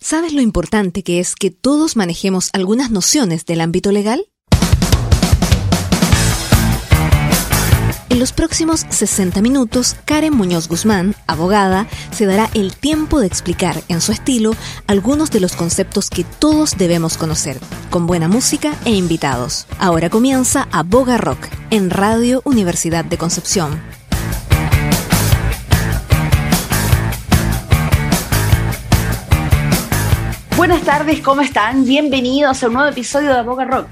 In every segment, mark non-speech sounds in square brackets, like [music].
¿Sabes lo importante que es que todos manejemos algunas nociones del ámbito legal? En los próximos 60 minutos, Karen Muñoz Guzmán, abogada, se dará el tiempo de explicar en su estilo algunos de los conceptos que todos debemos conocer, con buena música e invitados. Ahora comienza Aboga Rock en Radio Universidad de Concepción. Buenas tardes, ¿cómo están? Bienvenidos a un nuevo episodio de Aboga Rock.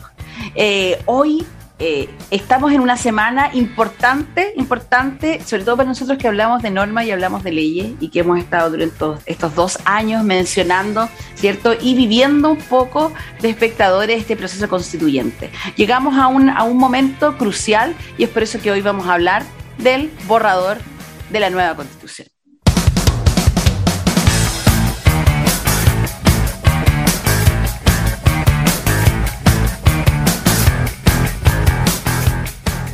Eh, hoy eh, estamos en una semana importante, importante, sobre todo para nosotros que hablamos de normas y hablamos de leyes y que hemos estado durante estos dos años mencionando, ¿cierto? Y viviendo un poco de espectadores este proceso constituyente. Llegamos a un, a un momento crucial y es por eso que hoy vamos a hablar del borrador de la nueva constitución.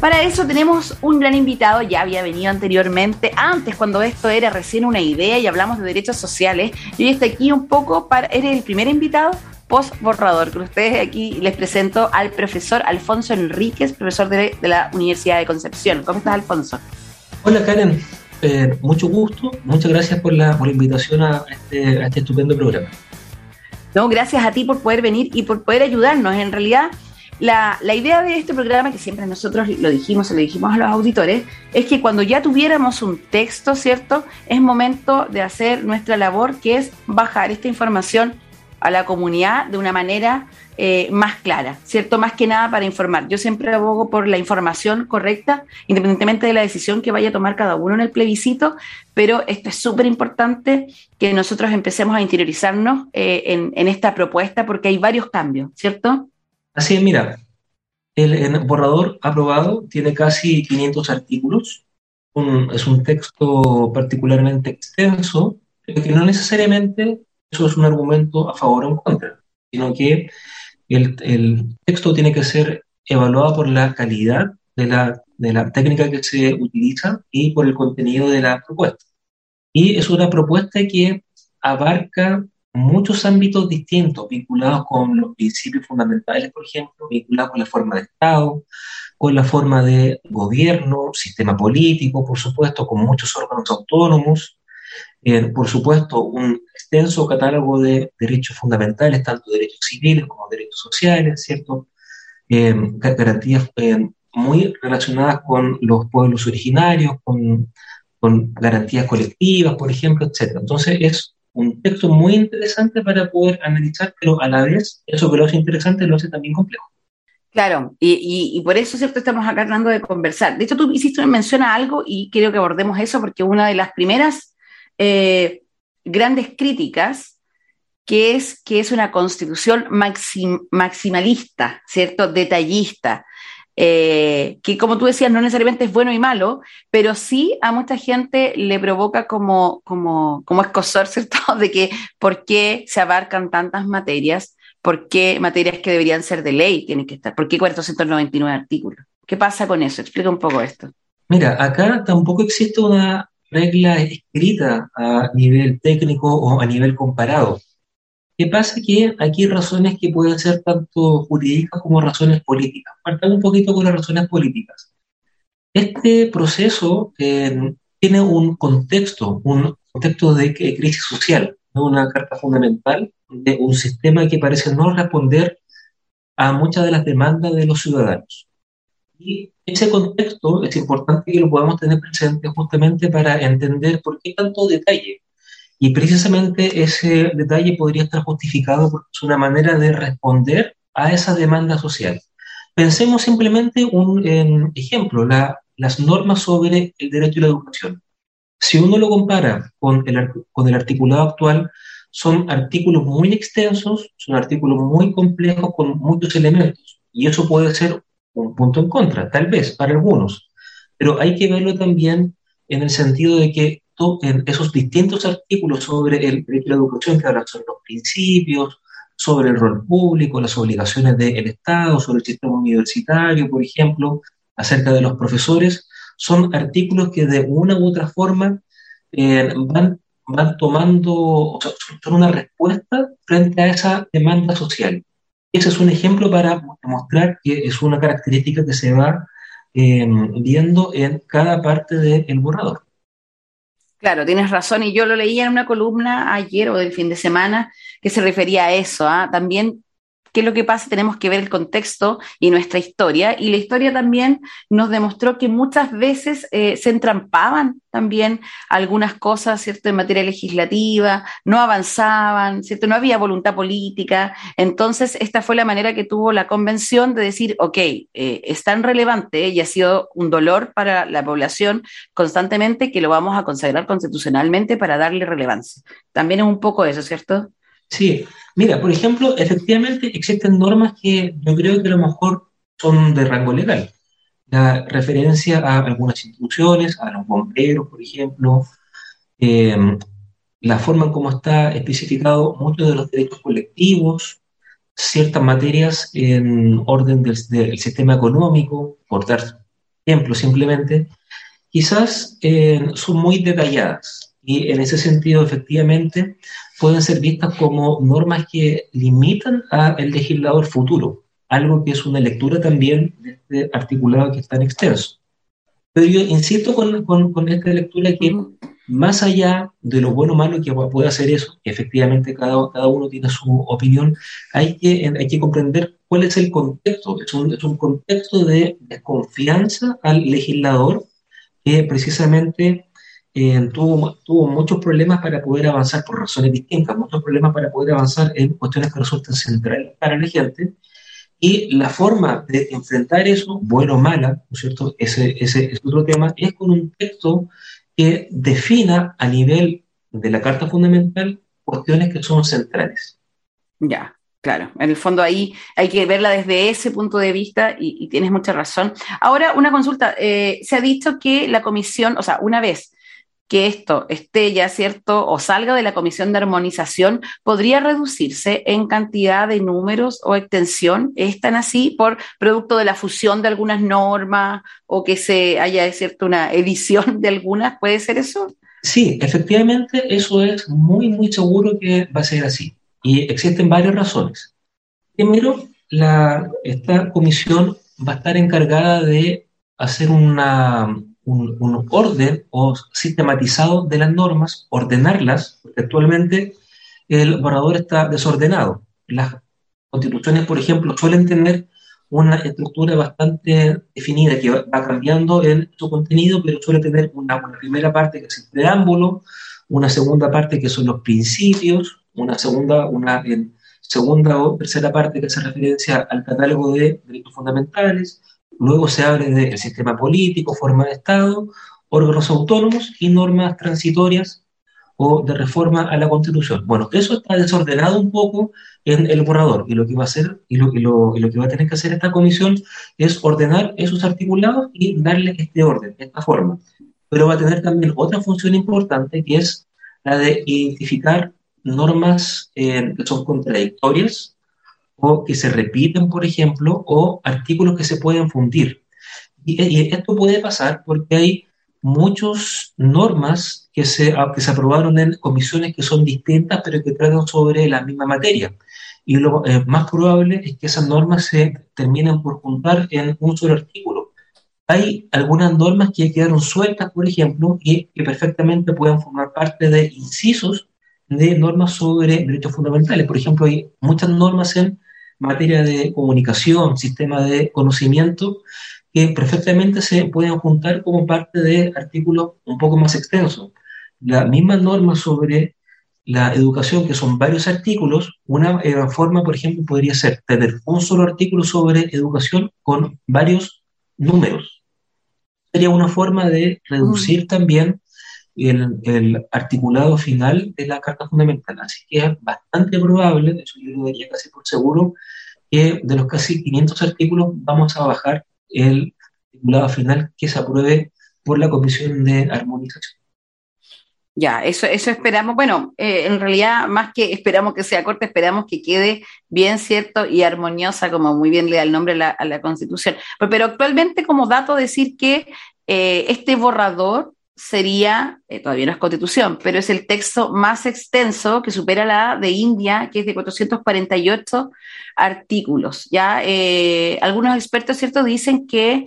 Para eso tenemos un gran invitado, ya había venido anteriormente, antes cuando esto era recién una idea y hablamos de derechos sociales. Y hoy está aquí un poco para, eres el primer invitado post borrador. Con ustedes aquí les presento al profesor Alfonso Enríquez, profesor de, la Universidad de Concepción. ¿Cómo estás, Alfonso? Hola, Karen. Eh, mucho gusto. Muchas gracias por la, por la invitación a este, a este estupendo programa. No, gracias a ti por poder venir y por poder ayudarnos. En realidad, la, idea de este programa, que siempre nosotros lo dijimos, se lo dijimos a los auditores, es que cuando ya tuviéramos un texto, ¿cierto? Es momento de hacer nuestra labor, que es bajar esta información a la comunidad de una manera eh, más clara, ¿cierto? Más que nada para informar. Yo siempre abogo por la información correcta, independientemente de la decisión que vaya a tomar cada uno en el plebiscito, pero esto es súper importante que nosotros empecemos a interiorizarnos eh, en, en esta propuesta porque hay varios cambios, ¿cierto? Así es, mira, el, borrador aprobado tiene casi 500 artículos, es un texto particularmente extenso, pero que no necesariamente eso es un argumento a favor o en contra, sino que el, texto tiene que ser evaluado por la calidad de la técnica que se utiliza y por el contenido de la propuesta. Y es una propuesta que abarca muchos ámbitos distintos vinculados con los principios fundamentales, por ejemplo, vinculados con la forma de Estado, con la forma de gobierno, sistema político, por supuesto, con muchos órganos autónomos, eh, por supuesto, un extenso catálogo de derechos fundamentales, tanto derechos civiles como derechos sociales, ¿cierto? Eh, garantías eh, muy relacionadas con los pueblos originarios, con, con garantías colectivas, por ejemplo, etc. Entonces, es un texto muy interesante para poder analizar, pero a la vez eso que lo hace interesante lo hace también complejo. Claro, y, por eso, ¿cierto? Estamos acá tratando de conversar. De hecho, tú hiciste mención a algo y quiero que abordemos eso porque una de las primeras eh, grandes críticas que es que es una constitución maximalista, ¿cierto? Detallista, eh, que como tú decías, no necesariamente es bueno y malo, pero sí a mucha gente le provoca como, como, como escosor, [laughs] ¿cierto? De que por qué se abarcan tantas materias, por qué materias que deberían ser de ley tienen que estar, por qué 499 artículos. ¿Qué pasa con eso? Explica un poco esto. Mira, acá tampoco existe una regla escrita a nivel técnico o a nivel comparado. ¿Qué pasa? Que aquí hay razones que pueden ser tanto jurídicas como razones políticas. Partamos un poquito con las razones políticas. Este proceso eh, tiene un contexto, un contexto de crisis social, una carta fundamental de un sistema que parece no responder a muchas de las demandas de los ciudadanos. Y ese contexto es importante que lo podamos tener presente justamente para entender por qué tanto detalle y precisamente ese detalle podría estar justificado porque es una manera de responder a esa demanda social. Pensemos simplemente un ejemplo, las normas sobre el derecho a la educación. Si uno lo compara con el, con el articulado actual, son artículos muy extensos, son artículos muy complejos con muchos elementos. Y eso puede ser un punto en contra, tal vez, para algunos. Pero hay que verlo también en el sentido de que en esos distintos artículos sobre el derecho a la educación que hablan sobre los principios, sobre el rol público, las obligaciones del Estado, sobre el sistema universitario, por ejemplo, acerca de los profesores, son artículos que de una u otra forma eh, van, van tomando, o sea, son una respuesta frente a esa demanda social. Ese es un ejemplo para mostrar que es una característica que se va eh, viendo en cada parte del borrador. Claro, tienes razón, y yo lo leía en una columna ayer o del fin de semana que se refería a eso, ¿ah? también qué es lo que pasa, tenemos que ver el contexto y nuestra historia. Y la historia también nos demostró que muchas veces eh, se entrampaban también algunas cosas, ¿cierto?, en materia legislativa, no avanzaban, ¿cierto?, no había voluntad política. Entonces, esta fue la manera que tuvo la convención de decir, ok, eh, es tan relevante y ha sido un dolor para la población constantemente que lo vamos a consagrar constitucionalmente para darle relevancia. También es un poco eso, ¿cierto? Sí, mira, por ejemplo, efectivamente existen normas que yo creo que a lo mejor son de rango legal. La referencia a algunas instituciones, a los bomberos, por ejemplo, eh, la forma en cómo está especificado muchos de los derechos colectivos, ciertas materias en orden del, sistema económico, por dar ejemplo simplemente, quizás eh, son muy detalladas y en ese sentido efectivamente pueden ser vistas como normas que limitan al legislador futuro, algo que es una lectura también de este articulado que es tan extenso. Pero yo insisto con, con, esta lectura que más allá de lo bueno o malo que puede hacer eso, que efectivamente cada, cada uno tiene su opinión, hay que, hay que comprender cuál es el contexto. Es un, es un contexto de desconfianza al legislador que precisamente eh, tuvo, tuvo muchos problemas para poder avanzar por razones distintas, muchos problemas para poder avanzar en cuestiones que resultan centrales para la gente. Y la forma de enfrentar eso, bueno o mala, ¿no es cierto? Ese, ese es otro tema, es con un texto que defina a nivel de la Carta Fundamental cuestiones que son centrales. Ya, claro. En el fondo ahí hay que verla desde ese punto de vista y, tienes mucha razón. Ahora, una consulta. Eh, se ha dicho que la comisión, o sea, una vez que esto esté ya cierto o salga de la comisión de armonización, podría reducirse en cantidad de números o extensión. ¿Están así por producto de la fusión de algunas normas o que se haya cierto una edición de algunas? ¿Puede ser eso? Sí, efectivamente, eso es muy, muy seguro que va a ser así. Y existen varias razones. Primero, la, esta comisión va a estar encargada de hacer una, un, orden o sistematizado de las normas, ordenarlas, porque actualmente el borrador está desordenado. Las constituciones, por ejemplo, suelen tener una estructura bastante definida que va cambiando en su contenido, pero suele tener una, primera parte que es el preámbulo, una segunda parte que son los principios, una segunda, una segunda o tercera parte que hace referencia al catálogo de derechos fundamentales, Luego se abre del sistema político, forma de Estado, órganos autónomos y normas transitorias o de reforma a la Constitución. Bueno, eso está desordenado un poco en el borrador y lo que va a hacer y lo, que va a tener que hacer esta comisión es ordenar esos articulados y darle este orden, esta forma. Pero va a tener también otra función importante que es la de identificar normas eh, que son contradictorias o que se repiten, por ejemplo, o artículos que se pueden fundir. Y, esto puede pasar porque hay muchas normas que se, que se aprobaron en comisiones que son distintas, pero que tratan sobre la misma materia. Y lo eh, más probable es que esas normas se terminen por juntar en un solo artículo. Hay algunas normas que quedaron sueltas, por ejemplo, y que perfectamente pueden formar parte de incisos de normas sobre derechos fundamentales. Por ejemplo, hay muchas normas en materia de comunicación, sistema de conocimiento, que perfectamente se pueden juntar como parte de artículos un poco más extensos. La misma norma sobre la educación, que son varios artículos, una eh, forma, por ejemplo, podría ser tener un solo artículo sobre educación con varios números. Sería una forma de reducir mm. también el, el, articulado final de la Carta Fundamental. Así que es bastante probable, de hecho yo diría casi por seguro, que de los casi 500 artículos vamos a bajar el articulado final que se apruebe por la Comisión de Armonización. Ya, eso, eso esperamos. Bueno, eh, en realidad, más que esperamos que sea corta, esperamos que quede bien cierto y armoniosa, como muy bien le da el nombre a la, Constitución. Pero, actualmente, como dato, decir que eh, este borrador sería, eh, todavía no es constitución, pero es el texto más extenso que supera la de India, que es de 448 artículos. ¿ya? algunos expertos, ¿cierto?, dicen que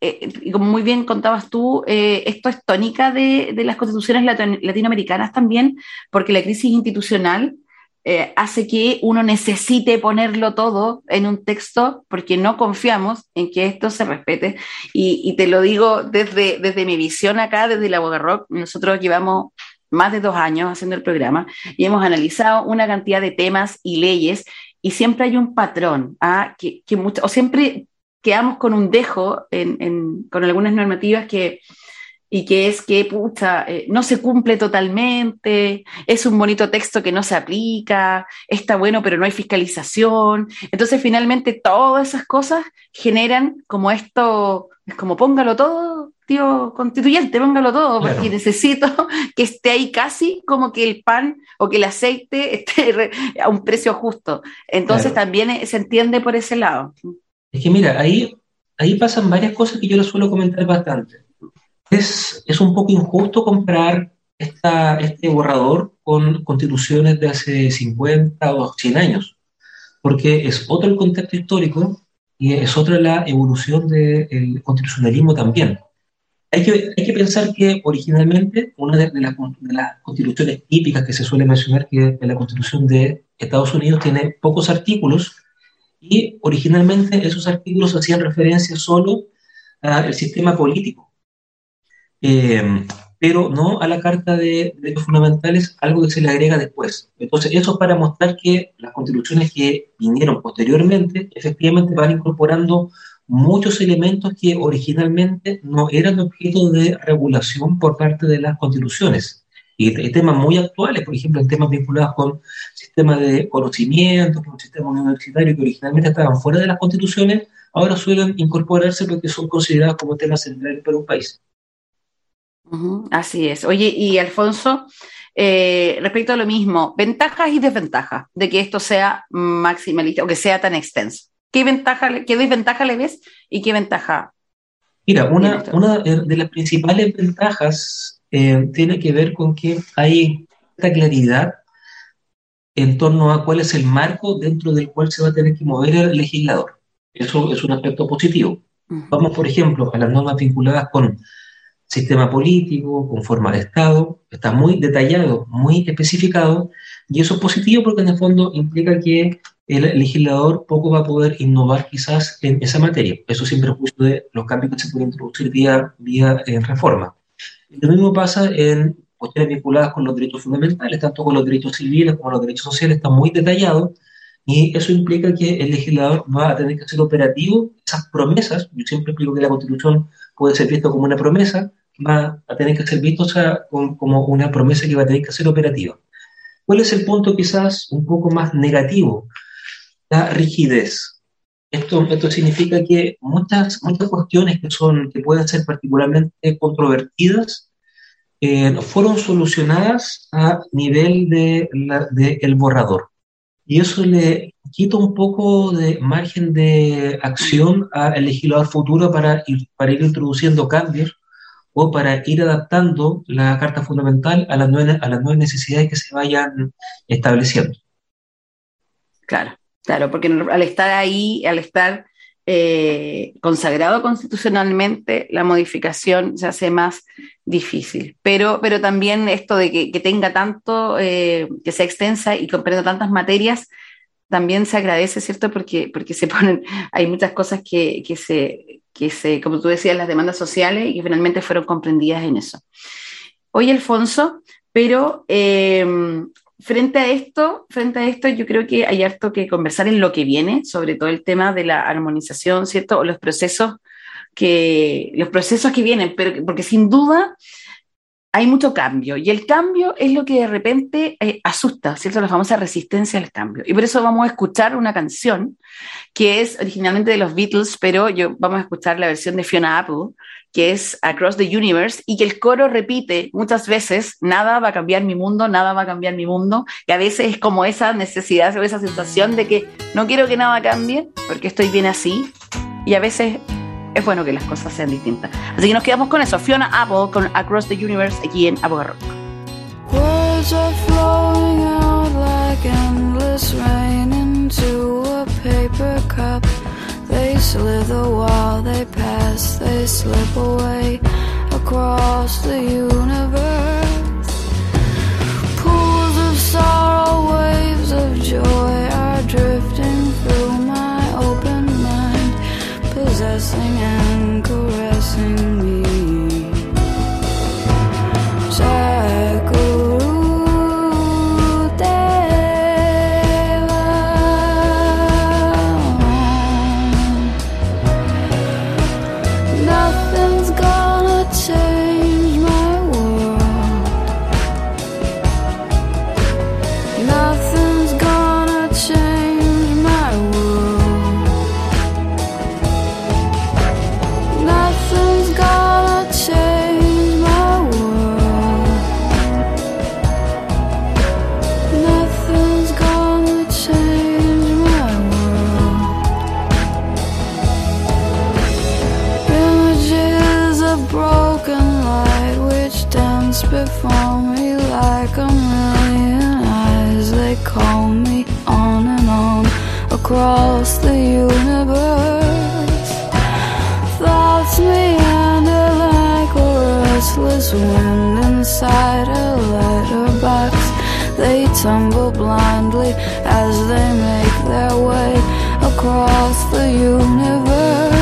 eh, como muy bien contabas tú, eh, esto es tónica de, las constituciones latinoamericanas también, porque la crisis institucional eh, hace que uno necesite ponerlo todo en un texto porque no confiamos en que esto se respete. Y, te lo digo desde, desde mi visión acá, desde la Boga Rock, nosotros llevamos más de dos años haciendo el programa y hemos analizado una cantidad de temas y leyes y siempre hay un patrón, ¿ah? que, que mucho, o siempre quedamos con un dejo con algunas normativas que, y que es que, pucha, eh, no se cumple totalmente, es un bonito texto que no se aplica, está bueno, pero no hay fiscalización. Entonces, finalmente, todas esas cosas generan como esto, es como póngalo todo, tío constituyente, póngalo todo, porque necesito [laughs] que esté ahí casi como que el pan o que el aceite [laughs] esté a un precio justo. Entonces, también se entiende por ese lado. Es que mira, ahí, ahí pasan varias cosas que yo lo suelo comentar bastante. Es, es un poco injusto comprar esta, este borrador con constituciones de hace 50 o 100 años, porque es otro el contexto histórico y es otra la evolución del constitucionalismo también. Hay que, hay que pensar que originalmente una de, de, las, constituciones típicas que se suele mencionar, que es la constitución de Estados Unidos, tiene pocos artículos y originalmente esos artículos hacían referencia solo al sistema político, eh, pero no a la Carta de Derechos Fundamentales, algo que se le agrega después. Entonces, eso es para mostrar que las constituciones que vinieron posteriormente efectivamente van incorporando muchos elementos que originalmente no eran objeto de regulación por parte de las constituciones. Y, temas muy actuales, por ejemplo, temas vinculados con sistemas de conocimiento, con sistemas universitarios que originalmente estaban fuera de las constituciones, ahora suelen incorporarse porque son considerados como temas centrales para un país. Así es. Oye, y Alfonso, eh, respecto a lo mismo, ventajas y desventajas de que esto sea maximalista o que sea tan extenso. ¿Qué, ventaja, qué desventaja le ves y qué ventaja? Mira, una, una de las principales ventajas eh, tiene que ver con que hay esta claridad en torno a cuál es el marco dentro del cual se va a tener que mover el legislador. Eso es un aspecto positivo. Vamos, por ejemplo, a las normas vinculadas con sistema político, con forma de Estado, está muy detallado, muy especificado, y eso es positivo porque en el fondo implica que el legislador poco va a poder innovar quizás en esa materia. Eso es justo de los cambios que se pueden introducir vía, vía eh, reforma. Lo mismo pasa en cuestiones vinculadas con los derechos fundamentales, tanto con los derechos civiles como los derechos sociales, está muy detallado y eso implica que el legislador va a tener que hacer operativo esas promesas. Yo siempre explico que la Constitución puede ser vista como una promesa, va a tener que ser visto como una promesa que va a tener que ser operativa. ¿Cuál es el punto quizás un poco más negativo? La rigidez. Esto, esto significa que muchas, muchas cuestiones que, son, que pueden ser particularmente controvertidas eh, fueron solucionadas a nivel del de, el borrador. Y eso le quita un poco de margen de acción al legislador futuro para ir, para ir introduciendo cambios o para ir adaptando la Carta Fundamental a las nuevas, a las nuevas necesidades que se vayan estableciendo. Claro. Claro, porque al estar ahí, al estar eh, consagrado constitucionalmente, la modificación se hace más difícil. Pero, pero también esto de que, tenga tanto, eh, que sea extensa y comprenda tantas materias, también se agradece, ¿cierto? Porque, porque se [laughs] ponen, hay muchas cosas que, que, se, que se, como tú decías, las demandas sociales y que finalmente fueron comprendidas en eso. Oye, Alfonso, pero eh, frente a esto, frente a esto, yo creo que hay harto que conversar en lo que viene, sobre todo el tema de la armonización, ¿cierto? O los procesos que, los procesos que vienen, pero porque sin duda hay mucho cambio y el cambio es lo que de repente eh, asusta, ¿cierto? La famosa resistencia al cambio. Y por eso vamos a escuchar una canción que es originalmente de los Beatles, pero yo, vamos a escuchar la versión de Fiona Apple, que es Across the Universe, y que el coro repite muchas veces, nada va a cambiar mi mundo, nada va a cambiar mi mundo, y a veces es como esa necesidad o esa sensación de que no quiero que nada cambie, porque estoy bien así, y a veces es bueno que las cosas sean distintas. Así que nos quedamos con eso, Fiona Apple con Across the Universe aquí en Aboga Words are flowing out like endless rain into a paper cup. They slither while they pass, they slip away across the universe. Pools of sorrow, waves of joy are drifting possessing and caressing me. Across the universe. Thoughts meander like a restless wind inside a letterbox. They tumble blindly as they make their way across the universe.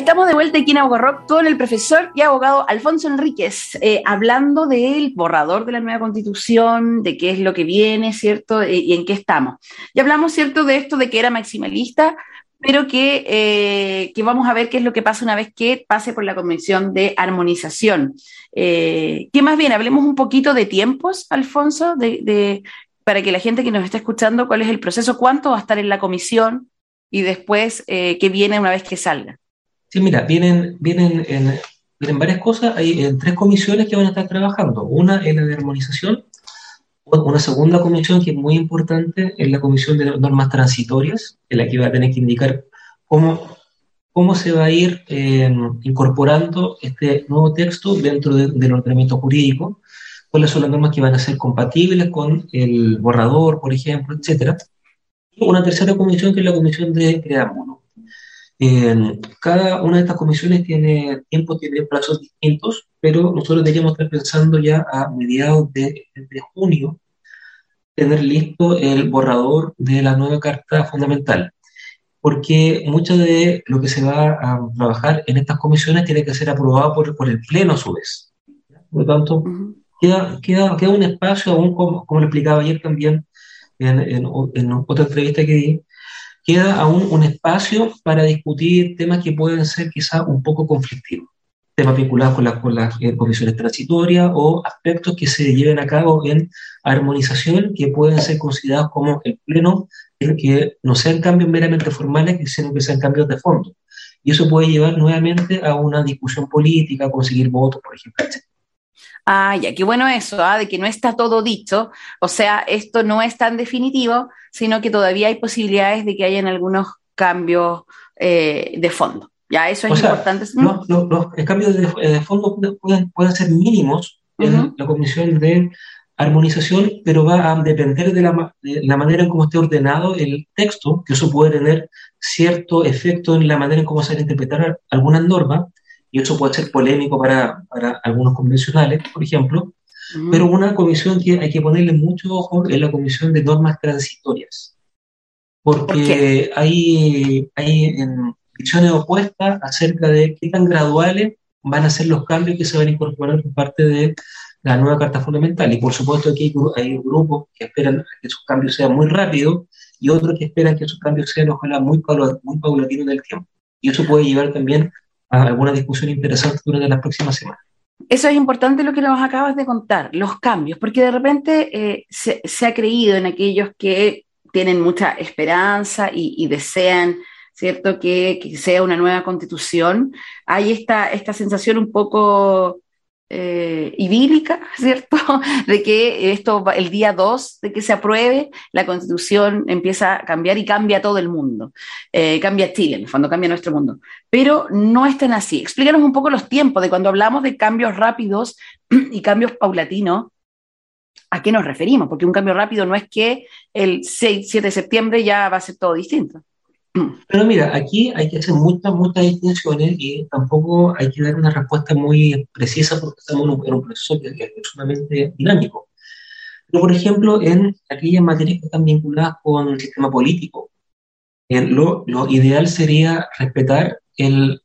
Estamos de vuelta aquí en Abogado con el profesor y abogado Alfonso Enríquez, eh, hablando del borrador de la nueva constitución, de qué es lo que viene, ¿cierto? Eh, y en qué estamos. Ya hablamos, ¿cierto?, de esto de que era maximalista, pero que, eh, que vamos a ver qué es lo que pasa una vez que pase por la Convención de Armonización. ¿Qué más bien? Hablemos un poquito de tiempos, Alfonso, de, para que la gente que nos está escuchando, cuál es el proceso, cuánto va a estar en la comisión y después qué viene una vez que salga. Sí, mira, vienen, vienen, en, vienen varias cosas. Hay eh, tres comisiones que van a estar trabajando. Una es la de armonización, una segunda comisión que es muy importante es la comisión de normas transitorias, en la que va a tener que indicar cómo, cómo se va a ir eh, incorporando este nuevo texto dentro de- del ordenamiento jurídico, cuáles son las normas que van a ser compatibles con el borrador, por ejemplo, etcétera. Y una tercera comisión que es la comisión de preámbulo. Eh, cada una de estas comisiones tiene tiempos, tiene plazos distintos, pero nosotros deberíamos estar pensando ya a mediados de, de junio tener listo el borrador de la nueva Carta Fundamental, porque mucho de lo que se va a trabajar en estas comisiones tiene que ser aprobado por, por el Pleno a su vez. Por lo tanto, queda, queda, queda un espacio, aún como, como lo explicaba ayer también en, en, en otra entrevista que di, queda aún un espacio para discutir temas que pueden ser quizá un poco conflictivos, temas vinculados con, las con las eh, comisiones transitorias o aspectos que se lleven a cabo en armonización que pueden ser considerados como el pleno, que no sean cambios meramente formales, sino que sean cambios de fondo. Y eso puede llevar nuevamente a una discusión política, a conseguir votos, por ejemplo. etc. Ah, ya, qué bueno eso, ¿ah? de que no está todo dicho, o sea, esto no es tan definitivo, sino que todavía hay posibilidades de que hayan algunos cambios eh, de fondo. Ya, eso es O sea, importante. Los, los- los cambios de, de fondo pueden- ser mínimos en la comisión de armonización, pero va a depender de la, de la manera en cómo esté ordenado el texto, que eso puede tener cierto efecto en la manera en cómo se interpretar algunas normas, y eso puede ser polémico para, para algunos convencionales, por ejemplo, Ujú. pero una comisión que hay que ponerle mucho ojo es la comisión de normas transitorias, ¿Por porque hay, hay en, visiones opuestas acerca de qué tan graduales van a ser los cambios que se van a incorporar por parte de la nueva Carta Fundamental. Y por supuesto que hay, hay grupos que esperan que esos cambios sean muy rápidos y otros que esperan que esos cambios sean ojalá muy, muy paulatinos en el tiempo. Y eso puede llevar también a alguna discusión interesante durante las próximas semanas. Eso es importante lo que nos acabas de contar, los cambios, porque de repente eh, se, se ha creído en aquellos que tienen mucha esperanza y, y desean, ¿cierto?, que, que sea una nueva constitución. Hay esta, esta sensación un poco eh, idílica, [laughs] ¿cierto?, de que esto, el día 2 de que se apruebe, la constitución empieza a cambiar y cambia todo el mundo. Eh, cambia Chile, en el fondo, cambia nuestro mundo pero no es tan así. Explícanos un poco los tiempos de cuando hablamos de cambios rápidos [clears throat] y cambios paulatinos, ¿a qué nos referimos? Porque un cambio rápido no es que el 6, 7 de septiembre ya va a ser todo distinto. Pero mira, aquí hay que hacer muchas, muchas distinciones y tampoco hay que dar una respuesta muy precisa porque estamos en un, en un proceso que, que es sumamente dinámico. Pero, por ejemplo, en aquellas materias que están vinculadas con el sistema político, eh, lo, lo ideal sería respetar el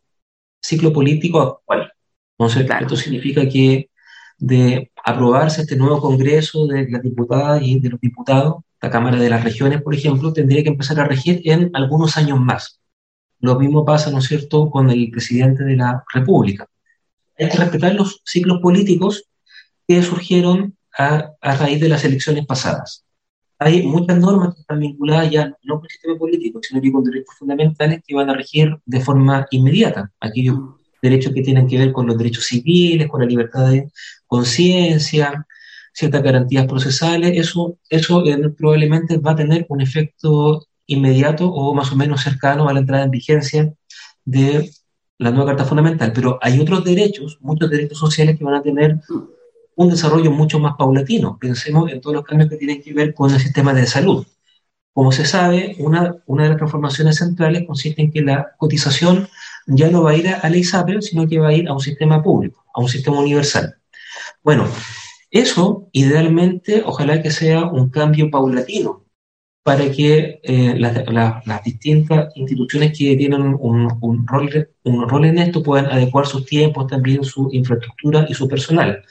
ciclo político actual. Entonces, Claro. esto significa que de aprobarse este nuevo Congreso de las diputadas y de los diputados, la Cámara de las Regiones, por ejemplo, tendría que empezar a regir en algunos años más. Lo mismo pasa, ¿no es cierto?, con el presidente de la República. Hay que respetar los ciclos políticos que surgieron a, a raíz de las elecciones pasadas. Hay muchas normas que están vinculadas ya no con el sistema político, sino que con derechos fundamentales que van a regir de forma inmediata. Aquellos derechos que tienen que ver con los derechos civiles, con la libertad de conciencia, ciertas garantías procesales, eso, eso eh, probablemente va a tener un efecto inmediato o más o menos cercano a la entrada en vigencia de la nueva Carta Fundamental. Pero hay otros derechos, muchos derechos sociales que van a tener un desarrollo mucho más paulatino. Pensemos en todos los cambios que tienen que ver con el sistema de salud. Como se sabe, una, una de las transformaciones centrales consiste en que la cotización ya no va a ir a, la ISAPRE, sino que va a ir a un sistema público, a un sistema universal. Bueno, eso idealmente ojalá que sea un cambio paulatino para que eh, las, distintas instituciones que tienen un, rol, un rol en esto puedan adecuar sus tiempos, también su infraestructura y su personal.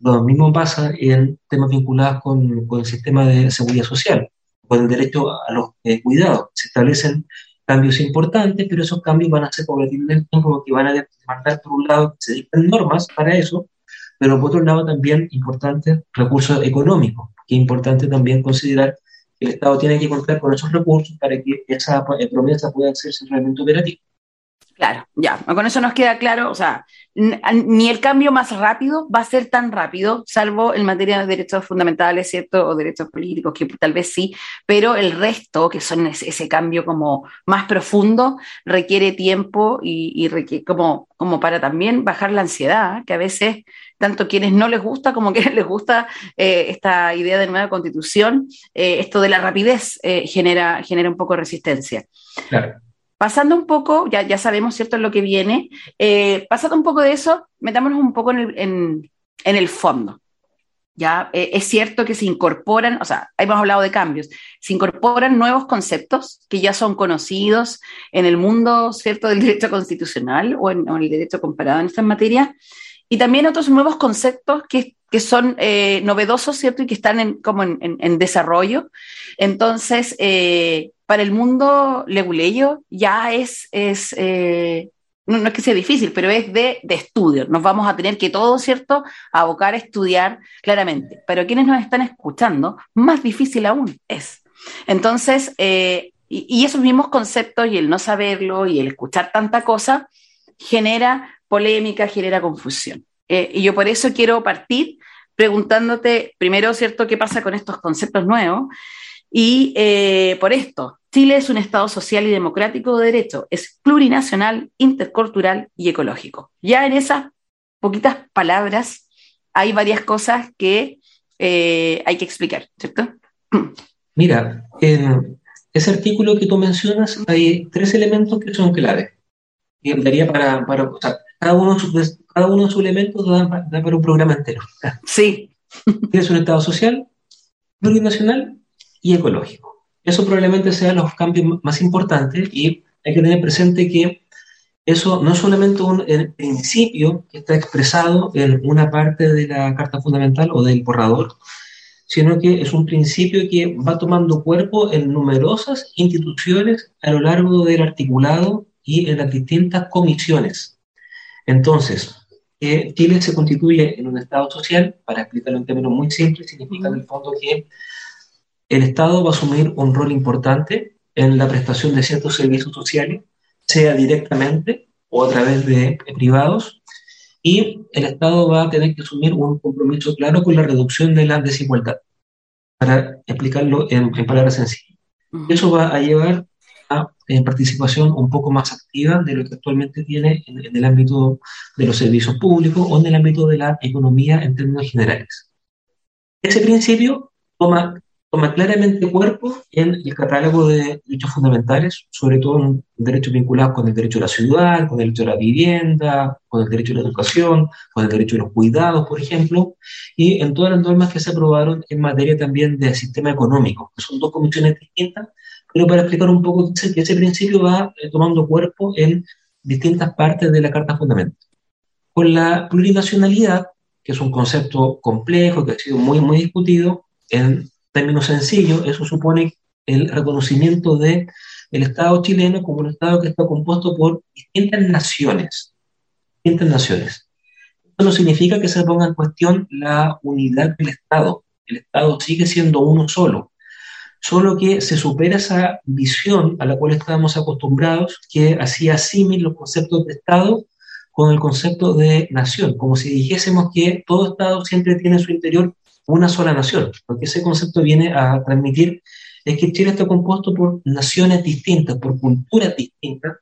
Lo mismo pasa en temas vinculados con, con el sistema de seguridad social, con el derecho a los eh, cuidados. Se establecen cambios importantes, pero esos cambios van a ser paulatinos en el tiempo porque van a demandar, por un lado, que se dicten normas para eso, pero por otro lado también importantes recursos económicos, que es importante también considerar que el Estado tiene que contar con esos recursos para que esa eh, promesa pueda hacerse realmente operativa. Claro, ya, con eso nos queda claro, o sea, ni el cambio más rápido va a ser tan rápido, salvo en materia de derechos fundamentales, ¿cierto? O derechos políticos, que tal vez sí, pero el resto, que son ese, cambio como más profundo, requiere tiempo y, requiere como, como para también bajar la ansiedad, que a veces tanto quienes no les gusta como [laughs] quienes les gusta eh, esta idea de nueva constitución, eh, esto de la rapidez eh, genera, genera un poco de resistencia. Claro. Pasando un poco, ya, ya sabemos, ¿cierto?, lo que viene. Eh, pasando un poco de eso, metámonos un poco en el, en, el fondo. Ya eh, es cierto que se incorporan, o sea, hemos hablado de cambios, se incorporan nuevos conceptos que ya son conocidos en el mundo, ¿cierto?, del derecho constitucional o en, el derecho comparado en estas materias, y también otros nuevos conceptos que, que son eh, novedosos, ¿cierto?, y que están en, como en, en desarrollo. Entonces, eh, para el mundo leguleyo ya es, es eh, no, es que sea difícil, pero es de, de, estudio. Nos vamos a tener que todo, ¿cierto?, abocar a estudiar claramente. Pero quienes nos están escuchando, más difícil aún es. Entonces, eh, y, esos mismos conceptos y el no saberlo y el escuchar tanta cosa genera polémica, genera confusión. Eh, y yo por eso quiero partir preguntándote primero, ¿cierto?, qué pasa con estos conceptos nuevos. Y por esto, Chile es un Estado social y democrático de derecho, es plurinacional, intercultural y ecológico. Ya en esas poquitas palabras hay varias cosas que eh, hay que explicar, ¿cierto? Mira, en ese artículo que tú mencionas hay tres elementos que son claves. Y daría para, para cada, uno de sus, cada uno de sus elementos da, para un programa entero. Sí. [laughs] Es un Estado social, plurinacional y ecológico. Eso probablemente sean los cambios más importantes y hay que tener presente que eso no es solamente un principio que está expresado en una parte de la Carta Fundamental o del borrador, sino que es un principio que va tomando cuerpo en numerosas instituciones a lo largo del articulado y en las distintas comisiones. Entonces, eh, Chile se constituye en un Estado social, para explicarlo en términos muy simples, significa en el fondo que el Estado va a asumir un rol importante en la prestación de ciertos servicios sociales, sea directamente o a través de, privados, y el Estado va a tener que asumir un compromiso claro con la reducción de la desigualdad, para explicarlo en, palabras sencillas. Eso va a llevar a eh, participación un poco más activa de lo que actualmente tiene en, en, el ámbito de los servicios públicos o en el ámbito de la economía en términos generales. Ese principio toma toma claramente cuerpo en el catálogo de derechos fundamentales, sobre todo en derechos vinculados con el derecho a la ciudad, con el derecho a la vivienda, con el derecho a la educación, con el derecho a los cuidados, por ejemplo, y en todas las normas que se aprobaron en materia también de sistema económico, que son dos comisiones distintas, pero para explicar un poco que ese principio va eh, tomando cuerpo en distintas partes de la Carta Fundamental. Con la plurinacionalidad, que es un concepto complejo, que ha sido muy, muy discutido, en términos sencillos, eso supone el reconocimiento de el Estado chileno como un Estado que está compuesto por distintas naciones. Distintas naciones. Esto no significa que se ponga en cuestión la unidad del Estado. El Estado sigue siendo uno solo. Solo que se supera esa visión a la cual estábamos acostumbrados, que hacía símil los conceptos de Estado con el concepto de nación, como si dijésemos que todo Estado siempre tiene en su interior una sola nación. Lo que ese concepto viene a transmitir es que Chile está compuesto por naciones distintas, por culturas distintas,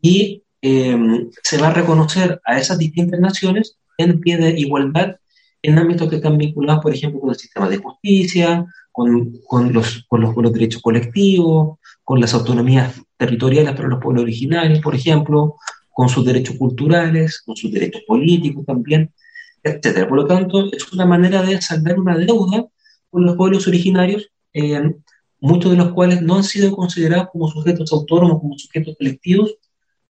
y eh, se va a reconocer a esas distintas naciones en pie de igualdad en ámbitos que están vinculados, por ejemplo, con el sistema de justicia, con, con, los, con, los, con los derechos colectivos, con las autonomías territoriales para los pueblos originarios, por ejemplo, con sus derechos culturales, con sus derechos políticos también, etc. Por lo tanto, es una manera de saldar una deuda con los pueblos originarios, eh, muchos de los cuales no han sido considerados como sujetos autónomos, como sujetos colectivos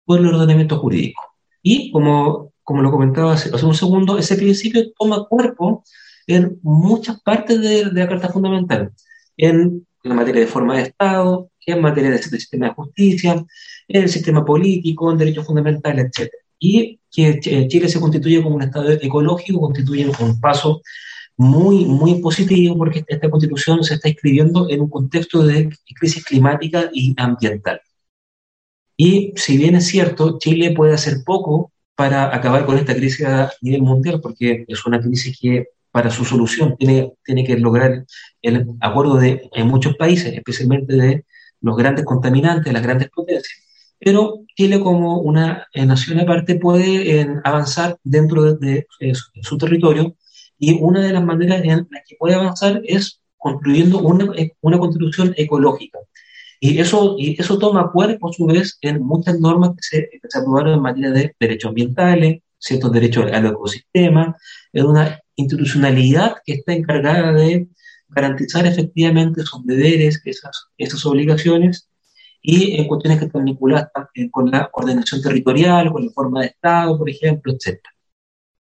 por el ordenamiento jurídico. Y como, como lo comentaba hace, un segundo, ese principio toma cuerpo en muchas partes de, la Carta Fundamental, en, en materia de forma de Estado, en materia de, sistema de justicia, en el sistema político, en derechos fundamentales, etc. Y que Chile se constituye como un Estado ecológico constituye un paso muy, muy positivo porque esta constitución se está escribiendo en un contexto de crisis climática y ambiental. Y si bien es cierto, Chile puede hacer poco para acabar con esta crisis a nivel mundial, porque es una crisis que para su solución tiene, tiene que lograr el acuerdo de muchos países, especialmente de los grandes contaminantes, las grandes potencias. Pero Chile como una eh, nación aparte puede eh, avanzar dentro de, de, de, su territorio y una de las maneras en las que puede avanzar es construyendo una, una constitución ecológica. Y eso, y eso toma cuerpo, a su vez, en muchas normas que se, que se aprobaron en materia de derechos ambientales, ciertos derechos al ecosistema, en una institucionalidad que está encargada de garantizar efectivamente esos deberes, esas, esas obligaciones, y en cuestiones que están vinculadas con la ordenación territorial, con la forma de Estado, por ejemplo, etc.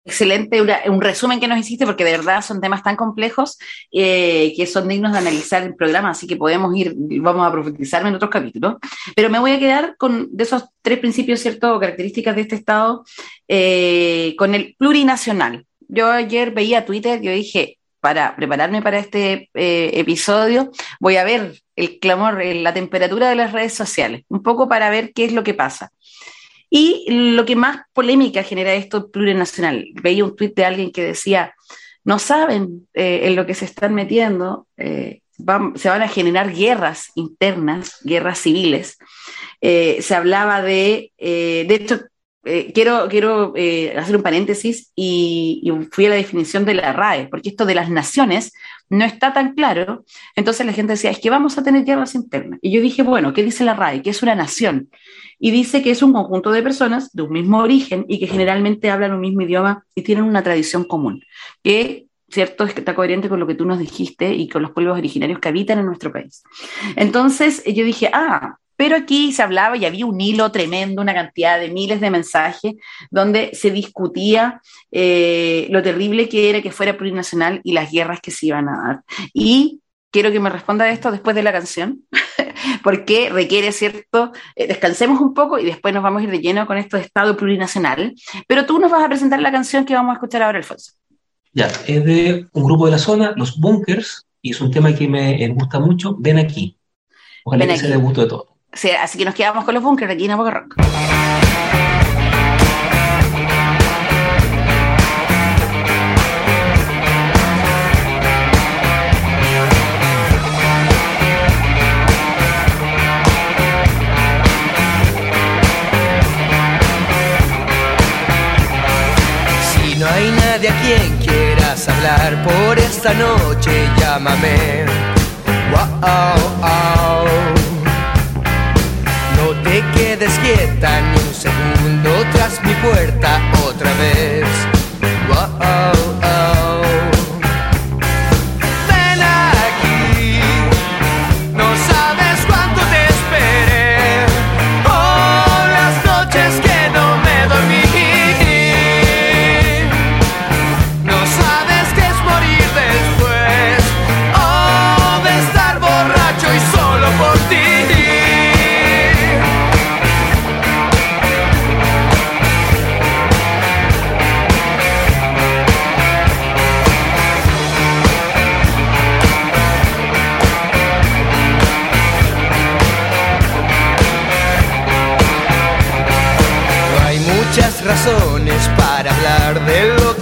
Excelente, un resumen que nos hiciste, porque de verdad son temas tan complejos eh, que son dignos de analizar el programa, así que podemos ir, vamos a profundizar en otros capítulos. Pero me voy a quedar con de esos tres principios, ¿cierto?, características de este Estado, eh, con el plurinacional. Yo ayer veía Twitter, yo dije, para prepararme para este eh, episodio, voy a ver el clamor, la temperatura de las redes sociales, un poco para ver qué es lo que pasa. Y lo que más polémica genera esto plurinacional, veía un tuit de alguien que decía, no saben eh, en lo que se están metiendo, eh, se van a generar guerras internas, guerras civiles. Eh, se hablaba de, de hecho, quiero, quiero hacer un paréntesis y, y fui a la definición de la RAE, porque esto de las naciones no está tan claro. Entonces la gente decía, es que vamos a tener guerras internas. Y yo dije, bueno, ¿qué dice la RAE? Que es una nación. Y dice que es un conjunto de personas de un mismo origen y que generalmente hablan un mismo idioma y tienen una tradición común. Que, cierto, está coherente con lo que tú nos dijiste y con los pueblos originarios que habitan en nuestro país. Entonces yo dije, ah, pero aquí se hablaba y había un hilo tremendo, una cantidad de miles de mensajes donde se discutía eh, lo terrible que era que fuera plurinacional y las guerras que se iban a dar. Y quiero que me responda esto después de la canción, [laughs] porque requiere, ¿cierto? Eh, descansemos un poco y después nos vamos a ir de lleno con esto de Estado plurinacional. Pero tú nos vas a presentar la canción que vamos a escuchar ahora, Alfonso. Ya, es de un grupo de la zona, Los Bunkers, y es un tema que me gusta mucho. Ven aquí. Ojalá Ven que aquí. sea de gusto de todos. Sí, así que nos quedamos con los bunkers aquí en Boca Rock. Si no hay nadie a quien quieras hablar por esta noche, llámame. Wow, oh. Te quedes quieta ni un segundo tras mi puerta otra vez.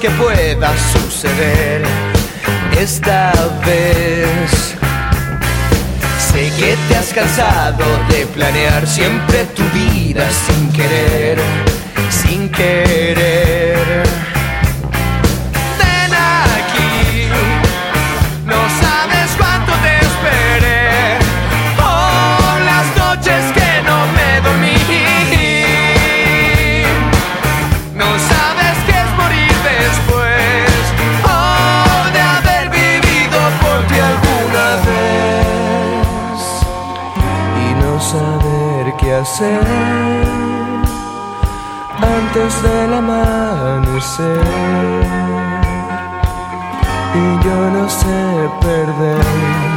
Que pueda suceder esta vez. Sé que te has cansado de planear siempre tu vida sin querer, sin querer. Sé, antes del amanecer, y yo no sé perder.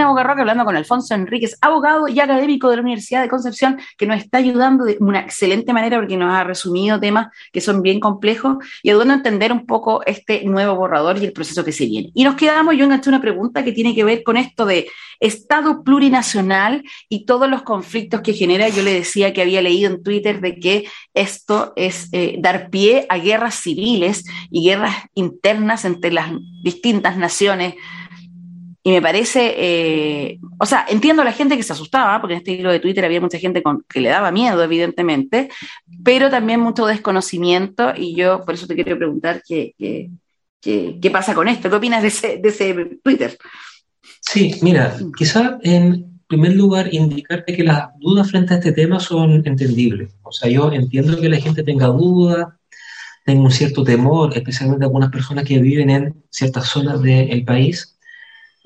Abogarroca hablando con Alfonso Enríquez, abogado y académico de la Universidad de Concepción, que nos está ayudando de una excelente manera porque nos ha resumido temas que son bien complejos y ayudando a entender un poco este nuevo borrador y el proceso que se viene. Y nos quedamos, yo enganché una pregunta que tiene que ver con esto de Estado plurinacional y todos los conflictos que genera. Yo le decía que había leído en Twitter de que esto es eh, dar pie a guerras civiles y guerras internas entre las distintas naciones y me parece, eh, o sea, entiendo a la gente que se asustaba, porque en este hilo de Twitter había mucha gente con, que le daba miedo, evidentemente, pero también mucho desconocimiento, y yo por eso te quiero preguntar qué, qué, qué, pasa con esto, ¿qué opinas de ese, de ese Twitter? Sí, mira, quizá en primer lugar indicarte que las dudas frente a este tema son entendibles. O sea, yo entiendo que la gente tenga dudas, tenga un cierto temor, especialmente algunas personas que viven en ciertas zonas del país,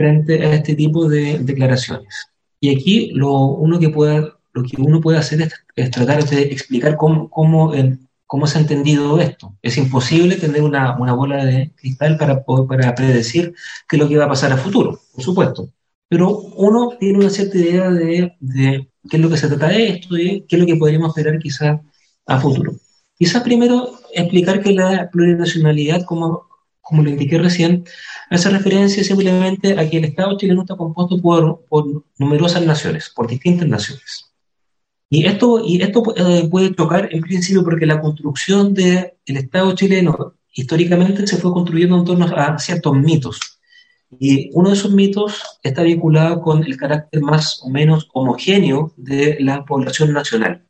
frente a este tipo de declaraciones. Y aquí lo, uno que pueda, lo que uno puede hacer es, es tratar de explicar cómo, cómo, en- cómo se ha entendido esto. Es imposible tener una, una bola de cristal para, poder- para predecir qué es lo que va a pasar a futuro, por supuesto. Pero uno tiene una cierta idea de, de qué es lo que se trata de esto y qué es lo que podríamos esperar quizás a futuro. Quizás primero explicar que la plurinacionalidad, como, como lo indiqué recién, hace referencia simplemente a que el Estado chileno está compuesto por, por numerosas naciones, por distintas naciones. Y esto, y esto eh, puede chocar en principio porque la construcción del Estado chileno históricamente se fue construyendo en torno a ciertos mitos. Y uno de esos mitos está vinculado con el carácter más o menos homogéneo de la población nacional.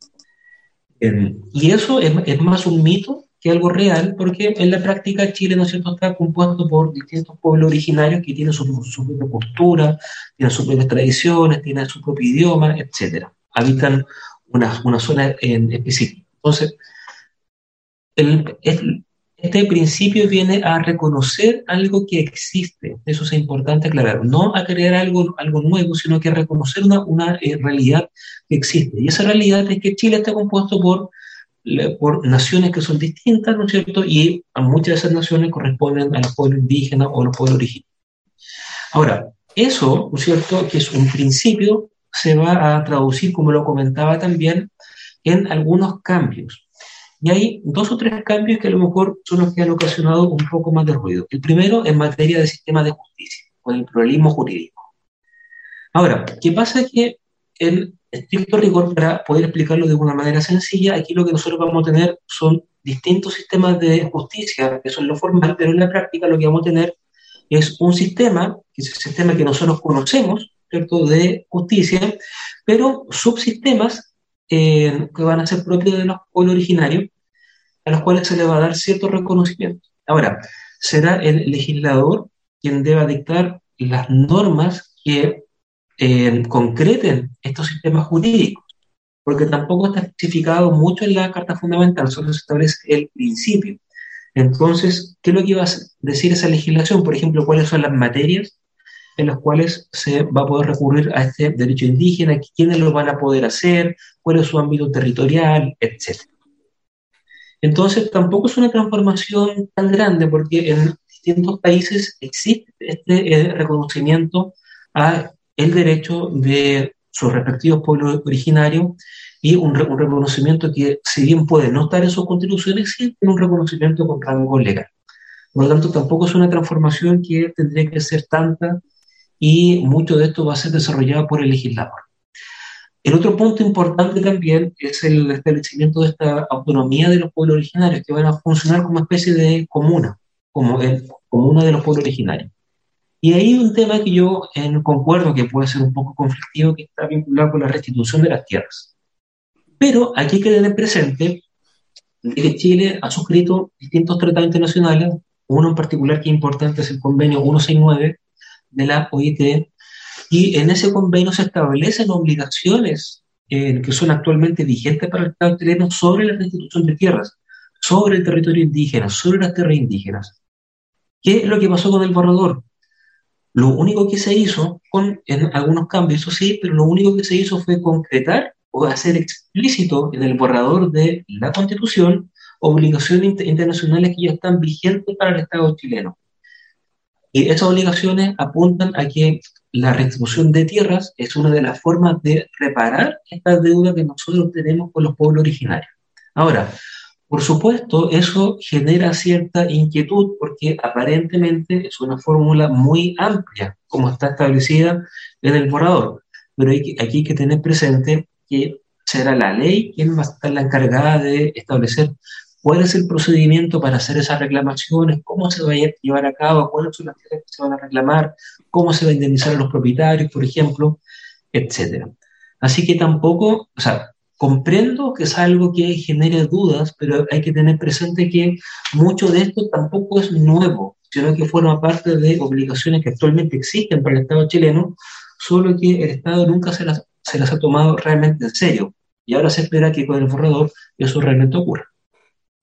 Eh, y eso es, es más un mito que algo real, porque en la práctica Chile, ¿no es cierto?, está compuesto por distintos pueblos originarios que tienen su, propia cultura, tienen sus propias tradiciones, tienen su propio idioma, etc. Habitan una, una zona en específica. Entonces, el, el- este principio viene a reconocer algo que existe, eso es importante aclarar, no a crear algo, algo nuevo, sino que a reconocer una, una eh, realidad que existe. Y esa realidad es que Chile está compuesto por por naciones que son distintas, ¿no es cierto? Y a muchas de esas naciones corresponden a los pueblos indígenas o a los pueblos originarios. Ahora, eso, ¿no es cierto?, que es un principio, se va a traducir, como lo comentaba también, en algunos cambios. Y hay dos o tres cambios que a lo mejor son los que han ocasionado un poco más de ruido. El primero en materia de sistema de justicia, con el pluralismo jurídico. Ahora, ¿qué pasa? Que en estricto rigor, para poder explicarlo de una manera sencilla, aquí lo que nosotros vamos a tener son distintos sistemas de justicia, que son lo formal, pero en la práctica lo que vamos a tener es un sistema, que es el sistema que nosotros conocemos, ¿cierto?, de justicia, pero subsistemas eh, que van a ser propios de los originarios, a los cuales se les va a dar cierto reconocimiento. Ahora, será el legislador quien deba dictar las normas que eh, concreten estos sistemas jurídicos, porque tampoco está especificado mucho en la Carta Fundamental, solo se establece el principio. Entonces, ¿qué es lo que iba a decir esa legislación? Por ejemplo, ¿cuáles son las materias en las cuales se va a poder recurrir a este derecho indígena? ¿Quiénes lo van a poder hacer? ¿Cuál es su ámbito territorial? Etcétera. Entonces, tampoco es una transformación tan grande porque en distintos países existe este eh, reconocimiento a el derecho de sus respectivos pueblos originarios y un, reconocimiento que, si bien puede no estar en sus constituciones, sí tiene un reconocimiento con rango legal. Por lo tanto, tampoco es una transformación que tendría que ser tanta y mucho de esto va a ser desarrollado por el legislador. El otro punto importante también es el establecimiento de esta autonomía de los pueblos originarios, que van a funcionar como especie de comuna, como el, comuna de los pueblos originarios. Y ahí un tema que yo en, concuerdo que puede ser un poco conflictivo, que está vinculado con la restitución de las tierras. Pero aquí hay que tener presente que Chile ha suscrito distintos tratados internacionales, uno en particular que es importante es el convenio 169 de la OIT, y en ese convenio se establecen obligaciones eh, que son actualmente vigentes para el Estado chileno sobre la restitución de tierras, sobre el territorio indígena, sobre las tierras indígenas. ¿Qué es lo que pasó con el borrador? Lo único que se hizo, con, en algunos cambios, eso sí, pero lo único que se hizo fue concretar o hacer explícito en el borrador de la Constitución obligaciones internacionales que ya están vigentes para el Estado chileno. Y esas obligaciones apuntan a que la restitución de tierras es una de las formas de reparar esta deuda que nosotros tenemos con los pueblos originarios. Ahora, por supuesto, eso genera cierta inquietud porque aparentemente es una fórmula muy amplia, como está establecida en el borrador. Pero aquí hay que tener presente que será la ley quien va a estar la encargada de establecer cuál es el procedimiento para hacer esas reclamaciones, cómo se va a llevar a cabo, cuáles son las tierras que se van a reclamar, cómo se va a indemnizar a los propietarios, por ejemplo, etcétera. Así que tampoco, o sea, comprendo que es algo que genere dudas, pero hay que tener presente que mucho de esto tampoco es nuevo, sino que forma parte de obligaciones que actualmente existen para el Estado chileno, solo que el Estado nunca se las, se las ha tomado realmente en serio. Y ahora se espera que con el borrador eso realmente ocurra.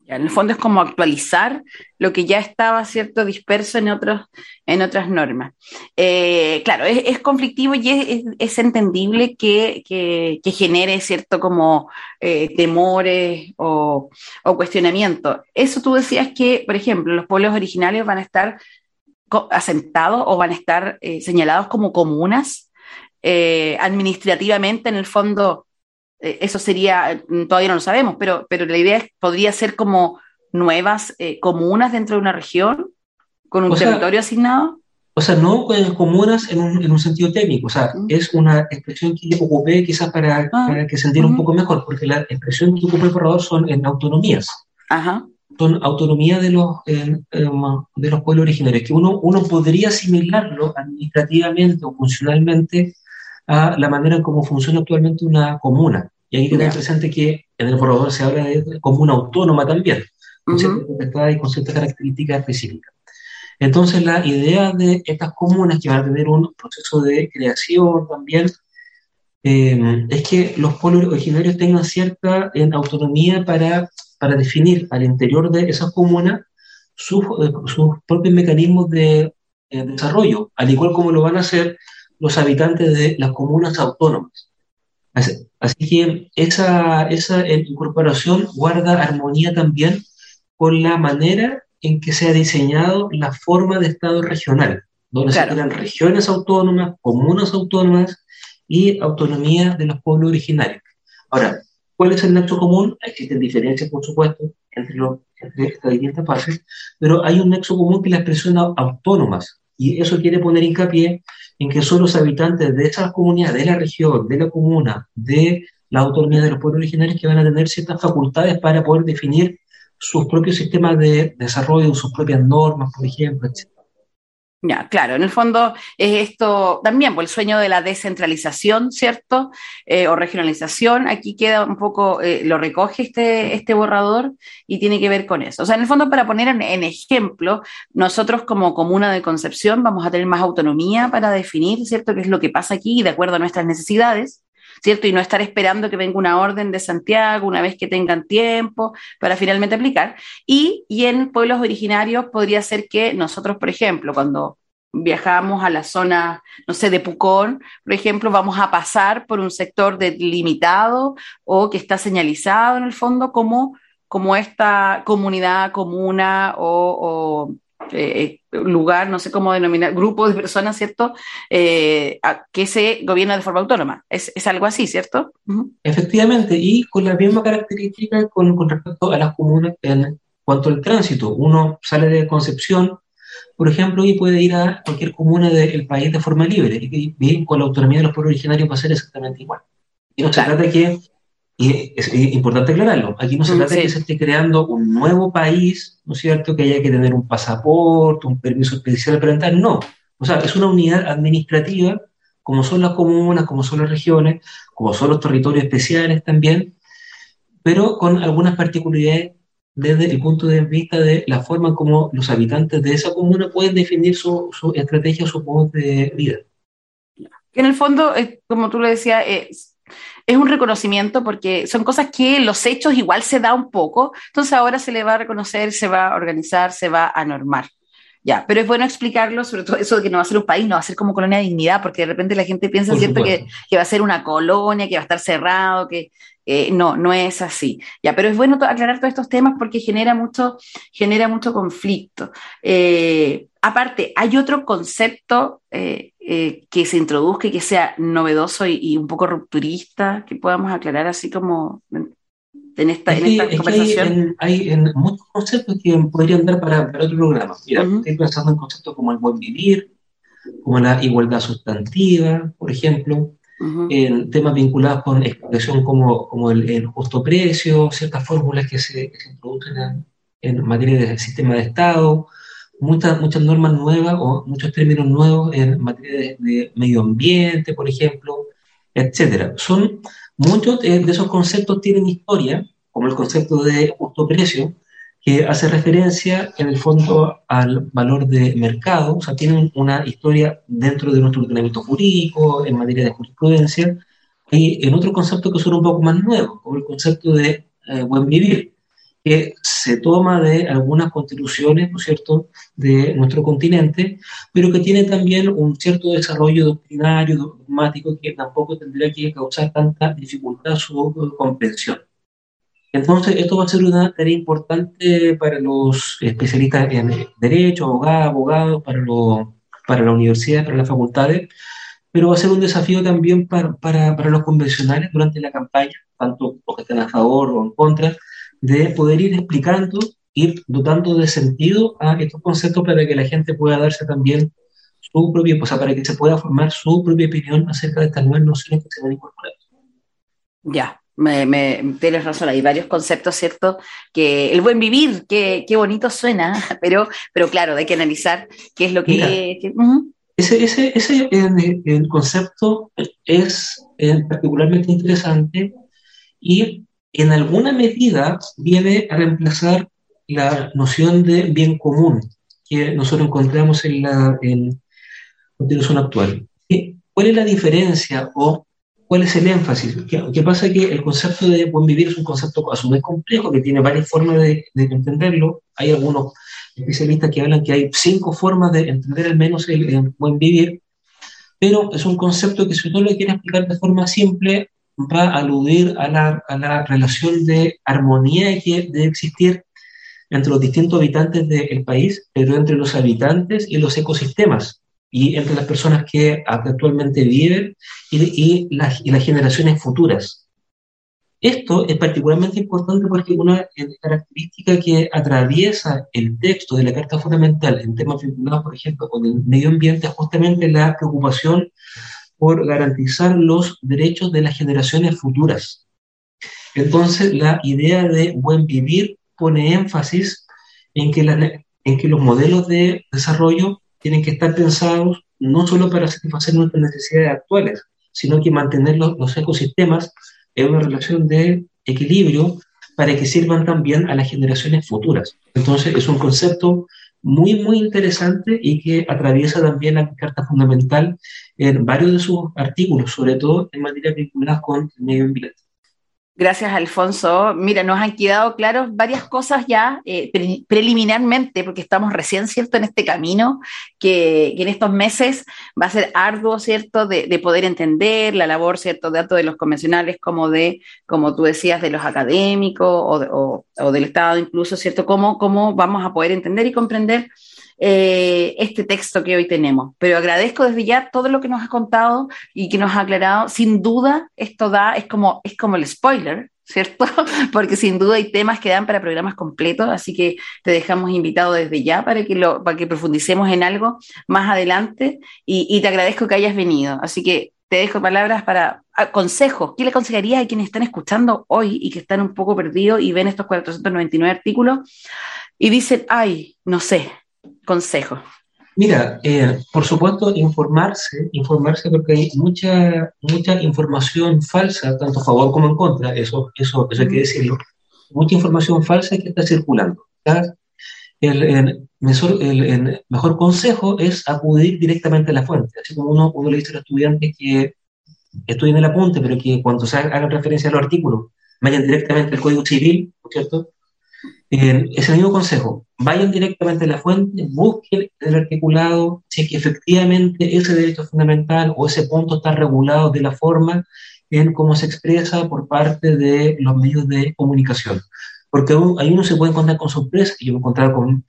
En el fondo es como actualizar lo que ya estaba, ¿cierto?, disperso en, otros, en otras normas. Eh, claro, es, conflictivo y es, entendible que, genere, ¿cierto?, como eh, temores o, o cuestionamientos. Eso tú decías que, por ejemplo, los pueblos originarios van a estar asentados o van a estar eh, señalados como comunas administrativamente, en el fondo eso sería, mm, todavía no lo sabemos, pero, pero la idea es, podría ser como nuevas eh, comunas dentro de una región con un territorio asignado. O sea, no comunas en un, en un sentido técnico, o sea, es una expresión que yo ocupé quizás para, ah, para que se entienda un poco mejor, porque la expresión que ocupé el borrador son en autonomías. Ajá. Son autonomía de los, de los pueblos originarios, que uno, uno podría asimilarlo administrativamente o funcionalmente a la manera en cómo funciona actualmente una comuna. Y hay que tener presente que en el borrador se habla de comuna autónoma también, con ciertas y con ciertas características específicas. Entonces, la idea de estas comunas que van a tener un proceso de creación también eh, es que los pueblos originarios tengan cierta eh, autonomía para, para definir al interior de esas comunas sus, eh, sus propios mecanismos de desarrollo, al igual como lo van a hacer los habitantes de las comunas autónomas. Así, que esa, esa incorporación guarda armonía también con la manera en que se ha diseñado la forma de Estado regional, donde se crean regiones autónomas, comunas autónomas y autonomía de los pueblos originarios. Ahora, ¿cuál es el nexo común? Existen diferencias, por supuesto, entre, los, entre estas distintas fases, pero hay un nexo común que es la expresión autónomas, y eso quiere poner hincapié en que son los habitantes de esas comunidades, de la región, de la comuna, de la autonomía de los pueblos originarios que van a tener ciertas facultades para poder definir sus propios sistemas de desarrollo, sus propias normas, por ejemplo, etc. Ya, claro, en el fondo es esto también, por pues, el sueño de la descentralización, ¿cierto? Eh, o regionalización, aquí queda un poco, eh, lo recoge este, este borrador y tiene que ver con eso. O sea, en el fondo, para poner en, ejemplo, nosotros como comuna de Concepción vamos a tener más autonomía para definir, ¿cierto?, qué es lo que pasa aquí de acuerdo a nuestras necesidades. ¿Cierto? Y no estar esperando que venga una orden de Santiago una vez que tengan tiempo para finalmente aplicar. Y, y en pueblos originarios podría ser que nosotros, por ejemplo, cuando viajamos a la zona, no sé, de Pucón, por ejemplo, vamos a pasar por un sector delimitado o que está señalizado en el fondo como, como esta comunidad, comuna o, eh, lugar, no sé cómo denominar, grupo de personas, ¿cierto? Eh, que se gobierna de forma autónoma. Es, es algo así, ¿cierto? Efectivamente, y con la misma característica con, con respecto a las comunas en cuanto al tránsito. Uno sale de Concepción, por ejemplo, y puede ir a cualquier comuna del país de forma libre, y bien con la autonomía de los pueblos originarios va a ser exactamente igual. Y no se trata de que, y es, importante aclararlo, aquí no se trata de que se esté creando un nuevo país, ¿no es cierto?, que haya que tener un pasaporte, un permiso especial para entrar, no. O sea, es una unidad administrativa, como son las comunas, como son las regiones, como son los territorios especiales también, pero con algunas particularidades desde el punto de vista de la forma como los habitantes de esa comuna pueden definir su, su estrategia, su modo de vida. En el fondo, como tú lo decías, es, es un reconocimiento porque son cosas que los hechos igual se da un poco, entonces ahora se le va a reconocer, se va a organizar, se va a normar. Ya, pero es bueno explicarlo, sobre todo eso de que no va a ser un país, no va a ser como colonia de dignidad, porque de repente la gente piensa, ¿cierto?, que, que, va a ser una colonia, que va a estar cerrado, que, eh, no, no es así. Ya, pero es bueno aclarar todos estos temas porque genera mucho, genera mucho conflicto. Eh, aparte, hay otro concepto eh, que se introduzca y que sea novedoso y, un poco rupturista, que podamos aclarar así como en esta, en esta conversación. Hay, en, muchos conceptos que podrían dar para, otro programa. Mira, estoy pensando en conceptos como el buen vivir, como la igualdad sustantiva, por ejemplo, en temas vinculados con expresión como, como el, justo precio, ciertas fórmulas que se, introducen en, en, materia de sistema de Estado, muchas, normas nuevas o muchos términos nuevos en materia de, medio ambiente, por ejemplo, etcétera. Son muchos de esos conceptos tienen historia, como el concepto de justo precio, que hace referencia en el fondo al valor de mercado, o sea, tienen una historia dentro de nuestro ordenamiento jurídico, en materia de jurisprudencia, y en otro concepto que son un poco más nuevo, como el concepto de eh, buen vivir, que se toma de algunas constituciones, ¿no es cierto?, de nuestro continente, pero que tiene también un cierto desarrollo doctrinario, dogmático, que tampoco tendría que causar tanta dificultad su comprensión. Entonces, esto va a ser una tarea importante para los especialistas en derecho, abogados, abogados, para, para la universidad, para las facultades, pero va a ser un desafío también para, para, para, los convencionales durante la campaña, tanto los que están a favor o en contra, de poder ir explicando, ir dotando de sentido a estos conceptos para que la gente pueda darse también su propia, o sea, para que se pueda formar su propia opinión acerca de estas nuevas nociones que se van a incorporar. Ya, me, me, tienes razón, hay varios conceptos, ¿cierto? Que el buen vivir, qué, qué bonito suena, [laughs] pero, pero claro, hay que analizar qué es lo que... Ese, ese, ese el, concepto es particularmente interesante y en alguna medida viene a reemplazar la noción de bien común que nosotros encontramos en la en actual. ¿Cuál es la diferencia o ¿Cuál es el énfasis? ¿Qué, pasa? Que el concepto de buen vivir es un concepto a su vez complejo, que tiene varias formas de, entenderlo. Hay algunos especialistas que hablan que hay cinco formas de entender al menos el, buen vivir, pero es un concepto que si uno lo quiere explicar de forma simple, va a aludir a la, a la relación de armonía que debe existir entre los distintos habitantes del país, pero entre los habitantes y los ecosistemas y entre las personas que actualmente viven y, las, y las generaciones futuras. Esto es particularmente importante porque una característica que atraviesa el texto de la Carta Fundamental en temas vinculados, por ejemplo, con el medio ambiente es justamente la preocupación por garantizar los derechos de las generaciones futuras. Entonces, la idea de buen vivir pone énfasis en que, la, en que los modelos de desarrollo tienen que estar pensados no solo para satisfacer nuestras necesidades actuales, sino que mantener los, ecosistemas en una relación de equilibrio para que sirvan también a las generaciones futuras. Entonces es un concepto muy, muy interesante y que atraviesa también la Carta Fundamental en varios de sus artículos, sobre todo en materia vinculadas con el medio ambiente. Gracias, Alfonso. Mira, nos han quedado claros varias cosas ya eh, pre preliminarmente, porque estamos recién, ¿cierto?, en este camino que, en estos meses va a ser arduo, ¿cierto?, de, de, poder entender la labor, ¿cierto?, tanto de los convencionales como de, como tú decías, de los académicos o, o del Estado incluso, ¿cierto?, cómo, cómo vamos a poder entender y comprender eh, este texto que hoy tenemos. Pero agradezco desde ya todo lo que nos has contado y que nos ha aclarado. Sin duda, esto da, es como, es como el spoiler, ¿cierto? [laughs] Porque sin duda hay temas que dan para programas completos, así que te dejamos invitado desde ya para que, lo, para que profundicemos en algo más adelante y, y te agradezco que hayas venido. Así que te dejo palabras para ah, consejos. ¿Qué le aconsejarías a quienes están escuchando hoy y que están un poco perdidos y ven estos 499 artículos y dicen, ay, no sé, consejo? Mira, eh, por supuesto, informarse, informarse porque hay mucha, mucha información falsa, tanto a favor como en contra, eso, eso, eso hay que decirlo, mucha información falsa que está circulando. El, el, mejor, el, el, mejor, consejo es acudir directamente a la fuente, así como uno, uno le dice a los estudiantes que estudien el apunte, pero que cuando se hagan referencia a los artículos, vayan directamente al Código Civil, ¿cierto? Eh, es el mismo consejo. Vayan directamente a la fuente, busquen el articulado, si es que efectivamente ese derecho fundamental o ese punto está regulado de la forma en cómo se expresa por parte de los medios de comunicación. Porque ahí uno se puede encontrar con sorpresas, y yo me he encontrado con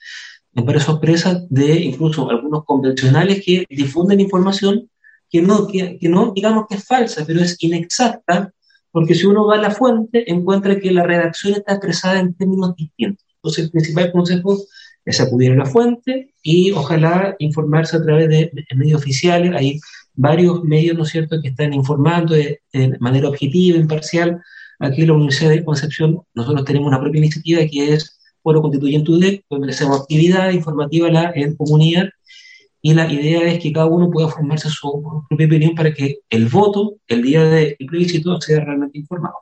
varias sorpresas de incluso algunos convencionales que difunden información que no, que, que no digamos que es falsa, pero es inexacta porque si uno va a la fuente, encuentra que la redacción está expresada en términos distintos. Entonces, el principal consejo es acudir a la fuente y ojalá informarse a través de, medios oficiales. Hay varios medios, ¿no es cierto?, que están informando de, manera objetiva, imparcial. Aquí en la Universidad de Concepción nosotros tenemos una propia iniciativa que es Foro Constituyente UDEC, donde hacemos actividad informativa en comunidad y la idea es que cada uno pueda formarse su propia opinión para que el voto, el día del plebiscito, sea realmente informado.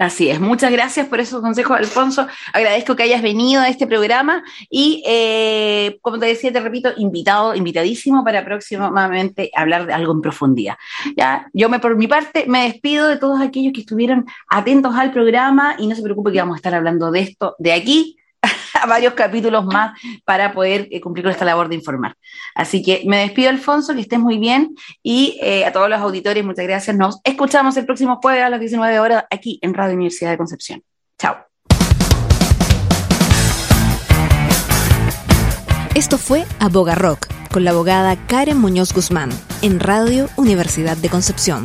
Así es, muchas gracias por esos consejos, Alfonso. Agradezco que hayas venido a este programa y, eh, como te decía, te repito, invitado, invitadísimo para próximamente hablar de algo en profundidad. Ya, yo me, por mi parte, me despido de todos aquellos que estuvieron atentos al programa y no se preocupe que vamos a estar hablando de esto de aquí [laughs] varios capítulos más para poder eh, cumplir con esta labor de informar. Así que me despido, Alfonso, que estés muy bien y eh, a todos los auditores, muchas gracias. Nos escuchamos el próximo jueves a las 19 horas aquí en Radio Universidad de Concepción. Chao. Esto fue Aboga Rock con la abogada Karen Muñoz Guzmán en Radio Universidad de Concepción.